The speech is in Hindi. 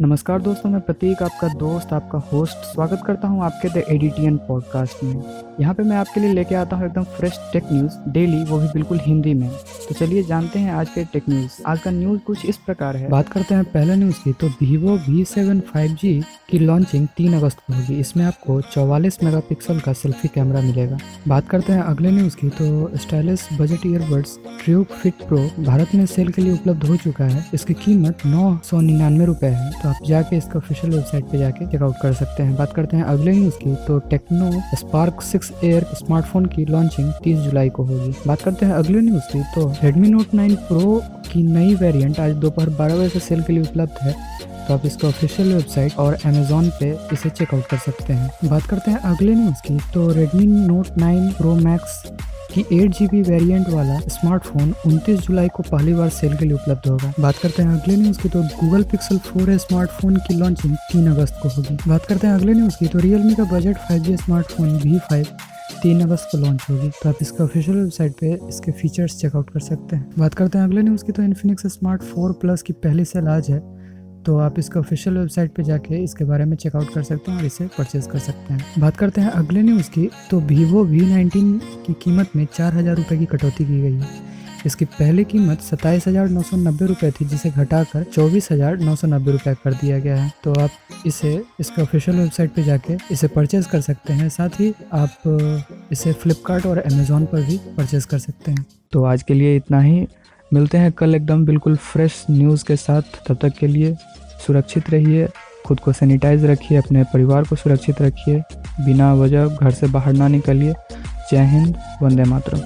नमस्कार दोस्तों, मैं प्रतीक, आपका दोस्त, आपका होस्ट स्वागत करता हूँ आपके द एडिटियन पॉडकास्ट में। यहाँ पे मैं आपके लिए लेके आता हूँ एकदम फ्रेश टेक न्यूज़ डेली वो भी बिल्कुल हिंदी में। तो चलिए जानते हैं आज के टेक न्यूज़ आज का न्यूज़ कुछ इस प्रकार है। बात करते हैं पहले न्यूज़ की तो Vivo V seven five G की लॉन्चिंग तीन अगस्त को होगी। इसमें आपको चौवालीस मेगा का सेल्फी कैमरा मिलेगा। बात करते हैं अगले न्यूज़ की तो stylish budget earbuds Truke fit pro Bharat में सेल के लिए उपलब्ध हो चुका है। इसकी कीमत नौ सौ निन्यानवे रुपए है। तो आप जाके इसका ऑफिशियल वेबसाइट पे जाके चेकआउट कर सकते हैं। बात करते हैं अगले न्यूज़ की तो Tecno Spark six air smartphone की लॉन्चिंग 30 जुलाई को होगी। बात करते हैं अगले न्यूज़ की तो रेडमी नोट नाइन प्रो की नई वेरियंट आज दोपहर बारह बजे से सेल के लिए उपलब्ध है। तो आप इसका ऑफिशियल वेबसाइट और अमेजोन पे इसे चेकआउट कर सकते हैं। बात करते हैं अगले न्यूज़ की तो रेडमी नोट 9 प्रो मैक्स कि एट जी वेरियंट वाला स्मार्टफ़ोन 29 जुलाई को पहली बार सेल के लिए उपलब्ध होगा। बात करते हैं अगले न्यूज़ की तो गूगल पिक्सल 4 स्मार्टफ़ोन की लॉन्चिंग तीन अगस्त को होगी। बात करते हैं अगले न्यूज़ की तो रियलमी का budget 5G smartphone V five तीन अगस्त को लॉन्च होगी। तो आप इसका ऑफिशियल वेबसाइट पे इसके फीचर्स चेकआउट कर सकते हैं। बात करते हैं अगले न्यूज़ की तो इन्फिनिक्स स्मार्ट फोर प्लस की पहली सेल आज है। तो आप इसके ऑफिशियल वेबसाइट पे जाके इसके बारे में चेकआउट कर सकते हैं और इसे परचेज कर सकते हैं। बात करते हैं अगले न्यूज़ की तो वीवो वी नाइनटीन की कीमत में चार हज़ार रुपये की कटौती की गई है। इसकी पहली कीमत सत्ताईस हज़ार नौ सौ नब्बे रुपये थी, जिसे घटाकर चौबीस हज़ार नौ सौ नब्बे रुपये कर दिया गया है। तो आप इसे, इसके ऑफिशियल वेबसाइट पे जाके इसे परचेज कर सकते हैं, साथ ही आप इसे फ्लिपकार्ट और अमेज़ोन पर भी परचेज कर सकते हैं। तो आज के लिए इतना ही। मिलते हैं कल एकदम बिल्कुल फ्रेश न्यूज़ के साथ। तब तक के लिए सुरक्षित रहिए, खुद को सैनिटाइज रखिए, अपने परिवार को सुरक्षित रखिए, बिना वजह घर से बाहर ना निकलिए। जय हिंद, वंदे मातरम।